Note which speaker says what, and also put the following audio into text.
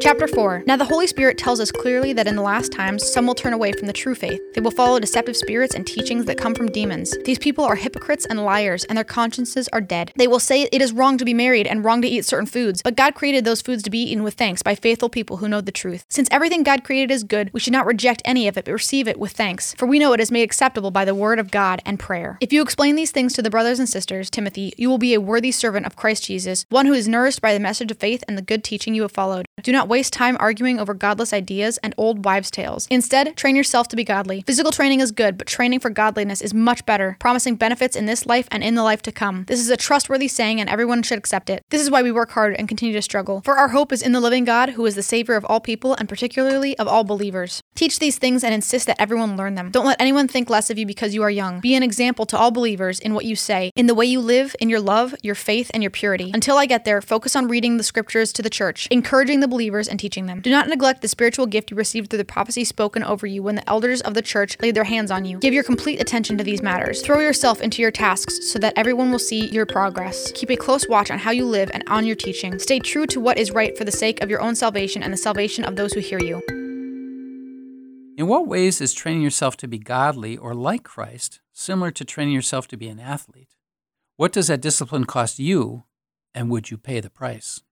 Speaker 1: Chapter 4 Now the Holy Spirit tells us clearly that in the last times some will turn away from the true faith. They will follow deceptive spirits and teachings that come from demons. These people are hypocrites and liars, and their consciences are dead. They will say it is wrong to be married and wrong to eat certain foods, but God created those foods to be eaten with thanks by faithful people who know the truth. Since everything God created is good, we should not reject any of it, but receive it with thanks. For we know it is made acceptable by the word of God and prayer. If you explain these things to the brothers and sisters, Timothy, you will be a worthy servant of Christ Jesus, one who is nourished by the message of faith and the good teaching you have followed. Do not waste time arguing over godless ideas and old wives' tales. Instead, train yourself to be godly. Physical training is good, but training for godliness is much better, promising benefits in this life and in the life to come. This is a trustworthy saying, and everyone should accept it. This is why we work hard and continue to struggle. For our hope is in the living God, who is the Savior of all people, and particularly of all believers. Teach these things and insist that everyone learn them. Don't let anyone think less of you because you are young. Be an example to all believers in what you say, in the way you live, in your love, your faith, and your purity. Until I get there, focus on reading the scriptures to the church, encouraging the believers and teaching them. Do not neglect the spiritual gift you received through the prophecy spoken over you when the elders of the church laid their hands on you. Give your complete attention to these matters. Throw yourself into your tasks so that everyone will see your progress. Keep a close watch on how you live and on your teaching. Stay true to what is right for the sake of your own salvation and the salvation of those who hear you.
Speaker 2: In what ways is training yourself to be godly or like Christ similar to training yourself to be an athlete? What does that discipline cost you, and would you pay the price?